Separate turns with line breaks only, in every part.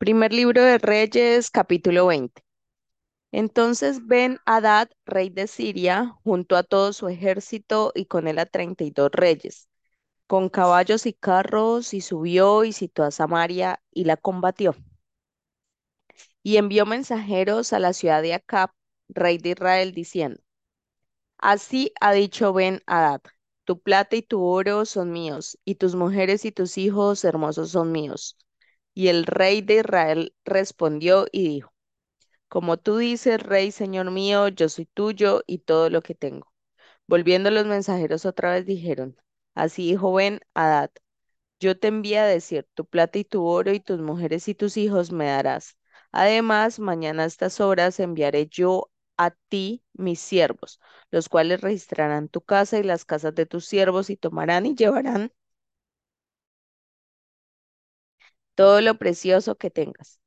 Primer libro de Reyes, capítulo 20. Entonces Ben Hadad, rey de Siria, junto a todo su ejército y con él a treinta y dos reyes, con caballos y carros, y subió y citó a Samaria y la combatió. Y envió mensajeros a la ciudad de Acab, rey de Israel, diciendo, Así ha dicho Ben Hadad, tu plata y tu oro son míos, y tus mujeres y tus hijos hermosos son míos. Y el rey de Israel respondió y dijo, Como tú dices, rey, señor mío, yo soy tuyo y todo lo que tengo. Volviendo los mensajeros otra vez dijeron, Así dijo Ben yo te envié a decir, tu plata y tu oro y tus mujeres y tus hijos me darás. Además, mañana a estas horas enviaré yo a ti mis siervos, los cuales registrarán tu casa y las casas de tus siervos y tomarán y llevarán todo lo precioso que tengas.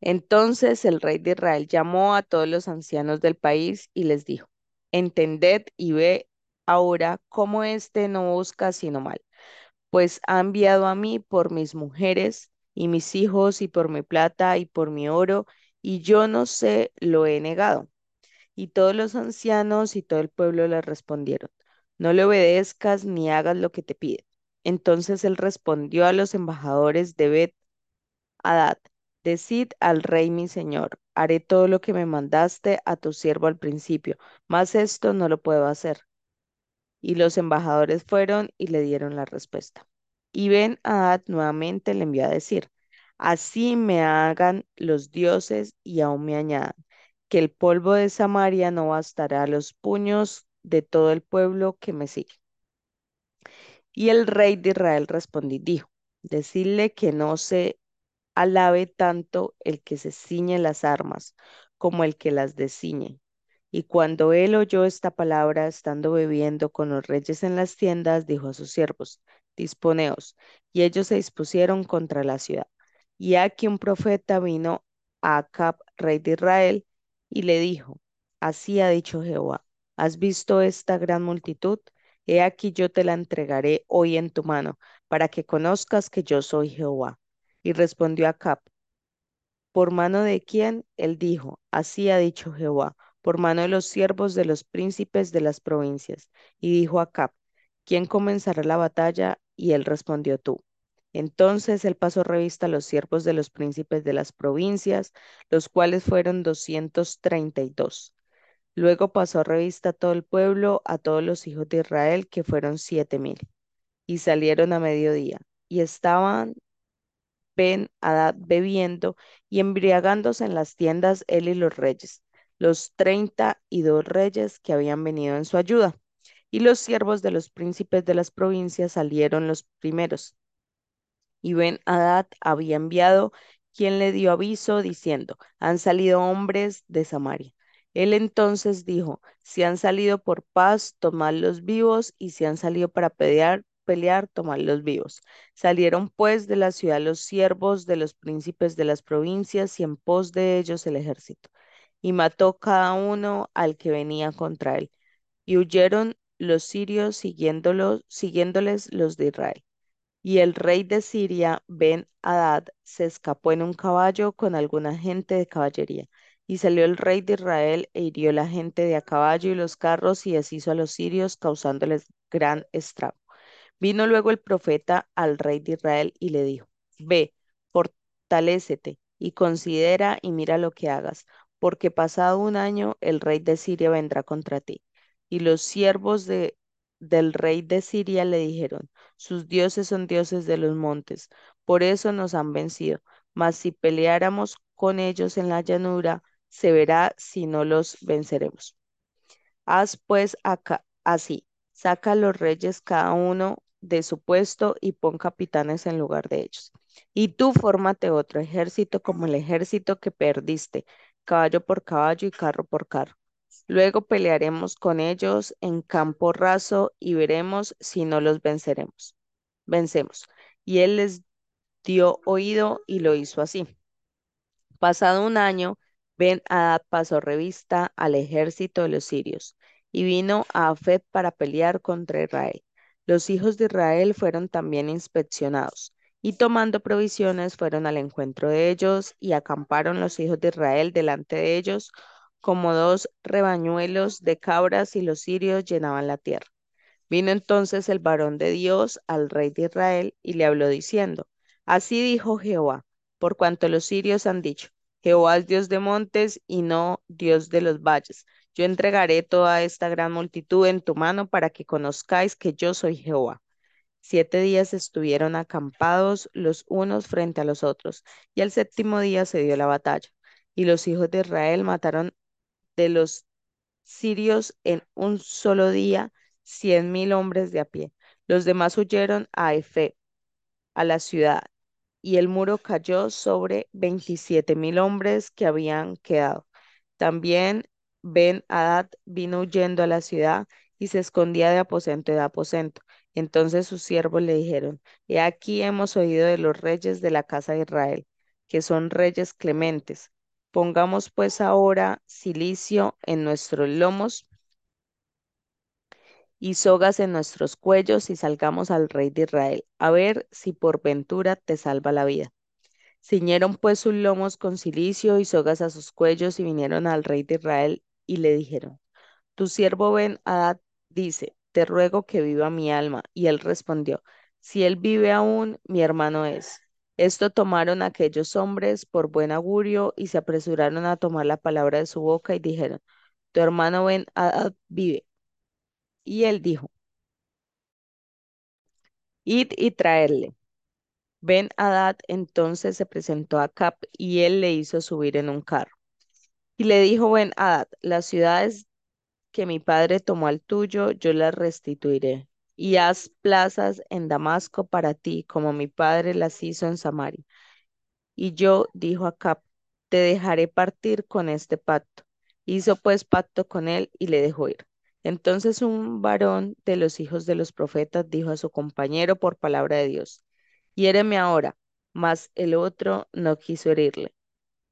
Entonces el rey de Israel llamó a todos los ancianos del país y les dijo, entended y ve ahora cómo éste no busca sino mal, pues ha enviado a mí por mis mujeres y mis hijos y por mi plata y por mi oro, y yo no sé, lo he negado. Y todos los ancianos y todo el pueblo le respondieron, no le obedezcas ni hagas lo que te pide. Entonces él respondió a los embajadores de Bet Hadad, decid al rey mi señor, haré todo lo que me mandaste a tu siervo al principio, mas esto no lo puedo hacer. Y los embajadores fueron y le dieron la respuesta. Y Ben Hadad nuevamente le envió a decir, así me hagan los dioses y aún me añadan, que el polvo de Samaria no bastará a los puños de todo el pueblo que me sigue. Y el rey de Israel respondió y dijo, decirle que no se alabe tanto el que se ciñe las armas como el que las desciñe. Y cuando él oyó esta palabra, estando bebiendo con los reyes en las tiendas, dijo a sus siervos, disponeos. Y ellos se dispusieron contra la ciudad. Y aquí un profeta vino a Acab, rey de Israel, y le dijo, así ha dicho Jehová, ¿has visto esta gran multitud? He aquí yo te la entregaré hoy en tu mano, para que conozcas que yo soy Jehová. Y respondió Acab, ¿por mano de quién? Él dijo, así ha dicho Jehová, por mano de los siervos de los príncipes de las provincias. Y dijo Acab, ¿quién comenzará la batalla? Y él respondió tú. Entonces él pasó revista a los siervos de los príncipes de las provincias, los cuales fueron doscientos treinta y dos. Luego pasó revista a todo el pueblo, a todos los hijos de Israel, que fueron siete mil. Y salieron a mediodía, y estaban Ben Hadad bebiendo y embriagándose en las tiendas él y los reyes, los treinta y dos reyes que habían venido en su ayuda. Y los siervos de los príncipes de las provincias salieron los primeros. Y Ben Hadad había enviado quien le dio aviso diciendo, han salido hombres de Samaria. Él entonces dijo, si han salido por paz, tomadlos vivos, y si han salido para pelear, pelear, tomadlos vivos. Salieron pues de la ciudad los siervos de los príncipes de las provincias y en pos de ellos el ejército. Y mató cada uno al que venía contra él. Y huyeron los sirios siguiéndoles los de Israel. Y el rey de Siria, Ben Hadad, se escapó en un caballo con alguna gente de caballería. Y salió el rey de Israel e hirió la gente de a caballo y los carros y deshizo a los sirios, causándoles gran estrago. Vino luego el profeta al rey de Israel y le dijo, Ve, fortalécete y considera y mira lo que hagas, porque pasado un año el rey de Siria vendrá contra ti. Y los siervos de, del rey de Siria le dijeron, sus dioses son dioses de los montes, por eso nos han vencido. Mas si peleáramos con ellos en la llanura, se verá si no los venceremos. Haz pues acá así, saca a los reyes cada uno de su puesto y pon capitanes en lugar de ellos. Y tú fórmate otro ejército como el ejército que perdiste, caballo por caballo y carro por carro. Luego pelearemos con ellos en campo raso y veremos si no los venceremos. Vencemos. Y él les dio oído y lo hizo así. Pasado un año, Ben Hadad pasó revista al ejército de los sirios y vino a Afet para pelear contra Israel. Los hijos de Israel fueron también inspeccionados, Y tomando provisiones fueron al encuentro de ellos y acamparon los hijos de Israel delante de ellos como dos rebañuelos de cabras y los sirios llenaban la tierra. Vino entonces el varón de Dios al rey de Israel y le habló diciendo, Así dijo Jehová, por cuanto los sirios han dicho, Jehová es Dios de montes y no Dios de los valles. Yo entregaré toda esta gran multitud en tu mano para que conozcáis que yo soy Jehová. Siete días estuvieron acampados los unos frente a los otros, y al séptimo día se dio la batalla. Y los hijos de Israel mataron de los sirios en un solo día cien mil hombres de a pie. Los demás huyeron a Efe, a la ciudad, y el muro cayó sobre veintisiete mil hombres que habían quedado. También Ben Hadad vino huyendo a la ciudad y se escondía de aposento en aposento. Entonces sus siervos le dijeron, He aquí hemos oído de los reyes de la casa de Israel, que son reyes clementes. Pongamos pues ahora cilicio en nuestros lomos y sogas en nuestros cuellos y salgamos al rey de Israel, a ver si por ventura te salva la vida. Ciñeron pues sus lomos con cilicio y sogas a sus cuellos y vinieron al rey de Israel y le dijeron, Tu siervo Ben Hadad dice, te ruego que viva mi alma. Y él respondió, si él vive aún, mi hermano es. Esto tomaron aquellos hombres por buen augurio y se apresuraron a tomar la palabra de su boca y dijeron, tu hermano Ben Hadad vive. Y él dijo, id y traerle. Ben Hadad entonces se presentó a Cap y él le hizo subir en un carro. Y le dijo Ben Hadad, las ciudades que mi padre tomó al tuyo, yo las restituiré. Y haz plazas en Damasco para ti, como mi padre las hizo en Samaria. Y yo, dijo Acab, te dejaré partir con este pacto. Hizo pues pacto con él y le dejó ir. Entonces un varón de los hijos de los profetas dijo a su compañero por palabra de Dios, hiéreme ahora, mas el otro no quiso herirle.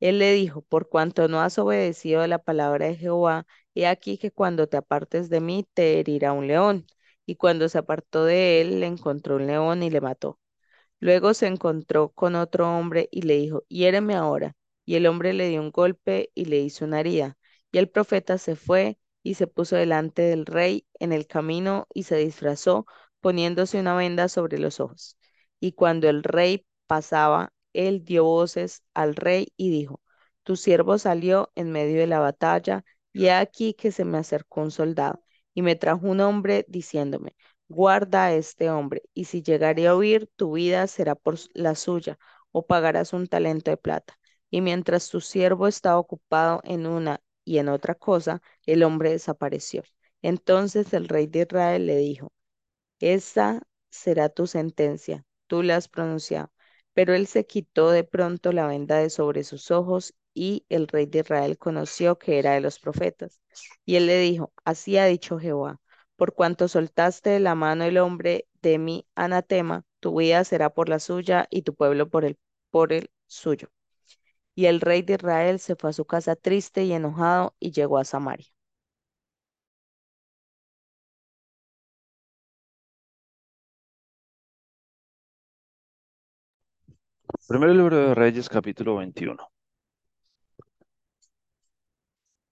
Él le dijo, por cuanto no has obedecido a la palabra de Jehová, he aquí que cuando te apartes de mí te herirá un león. Y cuando se apartó de él, le encontró un león y le mató. Luego se encontró con otro hombre y le dijo, hiéreme ahora. Y el hombre le dio un golpe y le hizo una herida. Y el profeta se fue y se puso delante del rey en el camino y se disfrazó, poniéndose una venda sobre los ojos. Y cuando el rey pasaba, él dio voces al rey y dijo, Tu siervo salió en medio de la batalla, y he aquí que se me acercó un soldado, y me trajo un hombre diciéndome, Guarda a este hombre, y si llegaré a huir, tu vida será por la suya, o pagarás un talento de plata. Y mientras tu siervo estaba ocupado en una y en otra cosa, el hombre desapareció. Entonces el rey de Israel le dijo, Esa será tu sentencia, tú la has pronunciado. Pero él se quitó de pronto la venda de sobre sus ojos y el rey de Israel conoció que era de los profetas. Y él le dijo, así ha dicho Jehová, por cuanto soltaste de la mano el hombre de mi anatema, tu vida será por la suya y tu pueblo por el, por el suyo. Y el rey de Israel se fue a su casa triste y enojado y llegó a Samaria.
Primero libro de Reyes, capítulo 21.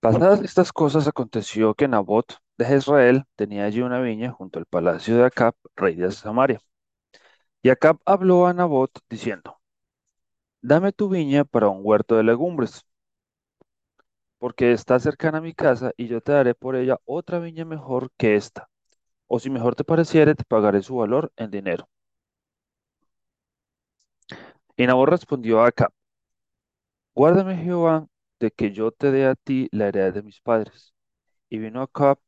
Pasadas estas cosas, aconteció que Nabot de Jezreel tenía allí una viña junto al palacio de Acab, rey de Samaria. Y Acab habló a Nabot diciendo, Dame tu viña para un huerto de legumbres, porque está cercana a mi casa y yo te daré por ella otra viña mejor que esta. O si mejor te pareciere, te pagaré su valor en dinero. Y Nabot respondió a Acab, Guárdame Jehová de que yo te dé a ti la heredad de mis padres. Y vino Acab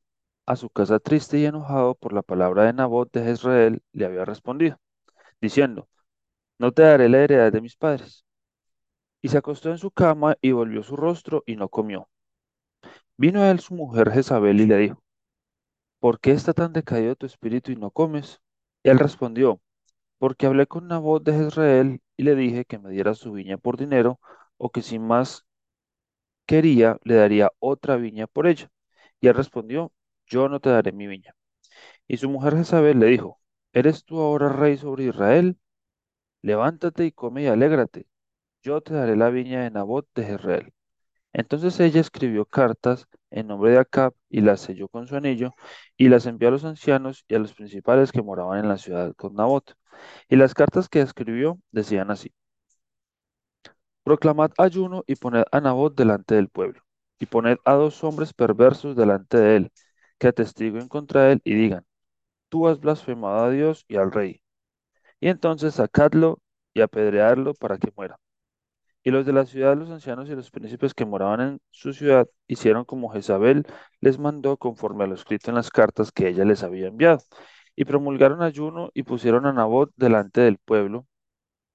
a su casa triste y enojado por la palabra de Nabot de Jezreel, le había respondido, diciendo, No te daré la heredad de mis padres. Y se acostó en su cama y volvió su rostro y no comió. Vino a él su mujer Jezabel y le dijo, ¿Por qué está tan decaído tu espíritu y no comes? Y él respondió, Porque hablé con Nabot de Jezreel y le dije que me diera su viña por dinero, o que si más quería, le daría otra viña por ella. Y él respondió, Yo no te daré mi viña. Y su mujer Jezabel le dijo, ¿Eres tú ahora rey sobre Israel? levántate y come y alégrate, yo te daré la viña de Nabot de Jezreel. Entonces ella escribió cartas en nombre de Acab y las selló con su anillo y las envió a los ancianos y a los principales que moraban en la ciudad con Nabot. Y las cartas que escribió decían así. Proclamad ayuno y poned a Nabot delante del pueblo, y poned a dos hombres perversos delante de él, que atestiguen contra él y digan, tú has blasfemado a Dios y al rey. Y entonces sacadlo y apedreadlo para que muera. Y los de la ciudad, los ancianos y los príncipes que moraban en su ciudad, hicieron como Jezabel les mandó conforme a lo escrito en las cartas que ella les había enviado. Y promulgaron ayuno y pusieron a Nabot delante del pueblo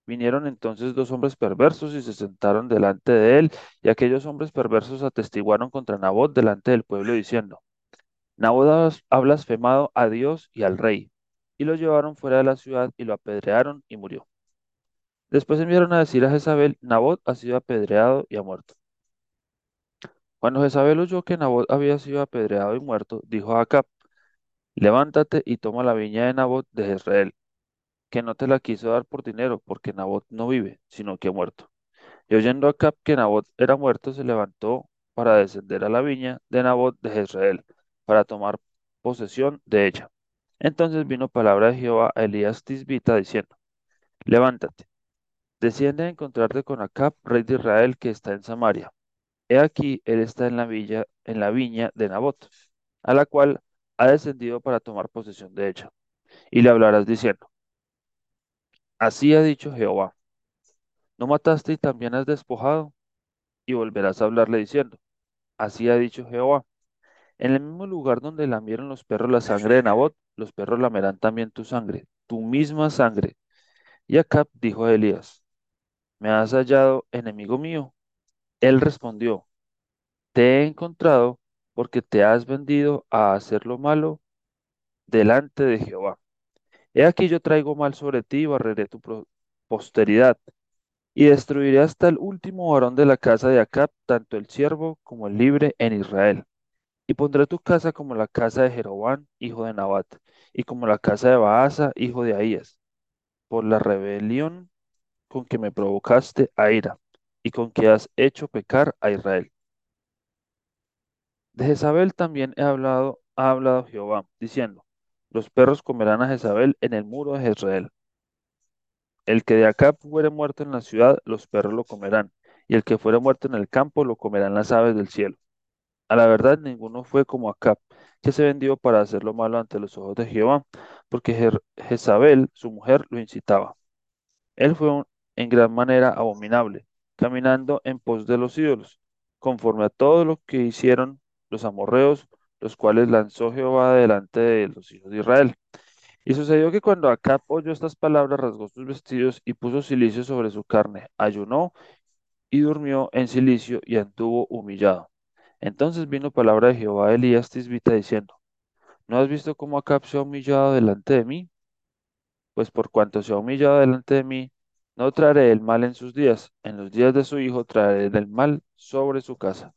Vinieron entonces dos hombres perversos y se sentaron delante de él, y aquellos hombres perversos atestiguaron contra Nabot delante del pueblo, diciendo, Nabot ha blasfemado a Dios y al rey. Y lo llevaron fuera de la ciudad y lo apedrearon y murió. Después enviaron a decir a Jezabel, Nabot ha sido apedreado y ha muerto. Cuando Jezabel oyó que Nabot había sido apedreado y muerto, dijo a Acab, levántate y toma la viña de Nabot de Jezreel, que no te la quiso dar por dinero, porque Nabot no vive, sino que ha muerto. Y oyendo Acab que Nabot era muerto, se levantó para descender a la viña de Nabot de Jezreel, para tomar posesión de ella. Entonces vino palabra de Jehová a Elías Tisbita, diciendo, Levántate, desciende a encontrarte con Acab, rey de Israel, que está en Samaria. He aquí, él está en la villa, en la viña de Nabot, a la cual ha descendido para tomar posesión de ella. Y le hablarás diciendo, Así ha dicho Jehová, no mataste y también has despojado, y volverás a hablarle diciendo, Así ha dicho Jehová, en el mismo lugar donde lamieron los perros la sangre de Nabot, los perros lamerán también tu sangre, tu misma sangre. Y Acab dijo a Elías, ¿me has hallado enemigo mío? Él respondió, te he encontrado porque te has vendido a hacer lo malo delante de Jehová. He aquí yo traigo mal sobre ti y barreré tu posteridad, y destruiré hasta el último varón de la casa de Acab, tanto el siervo como el libre en Israel. Y pondré tu casa como la casa de Jeroboam, hijo de Nabat, y como la casa de Baasa, hijo de Ahías, por la rebelión con que me provocaste a ira, y con que has hecho pecar a Israel. De Jezabel también he hablado, ha hablado Jehová, diciendo, los perros comerán a Jezabel en el muro de Jezreel. El que de acá fuere muerto en la ciudad, los perros lo comerán, y el que fuere muerto en el campo, lo comerán las aves del cielo. A la verdad, ninguno fue como Acab, que se vendió para hacer lo malo ante los ojos de Jehová, porque Jezabel, su mujer, lo incitaba. Él fue un- en gran manera abominable, caminando en pos de los ídolos, conforme a todo lo que hicieron los amorreos, los cuales lanzó Jehová delante de los hijos de Israel. Y sucedió que cuando Acab oyó estas palabras, rasgó sus vestidos y puso cilicio sobre su carne, ayunó y durmió en cilicio y anduvo humillado. Entonces vino palabra de Jehová a Elías Tisbita diciendo, ¿no has visto cómo Acab se ha humillado delante de mí? Pues por cuanto se ha humillado delante de mí, no traeré el mal en sus días, en los días de su hijo traeré el mal sobre su casa.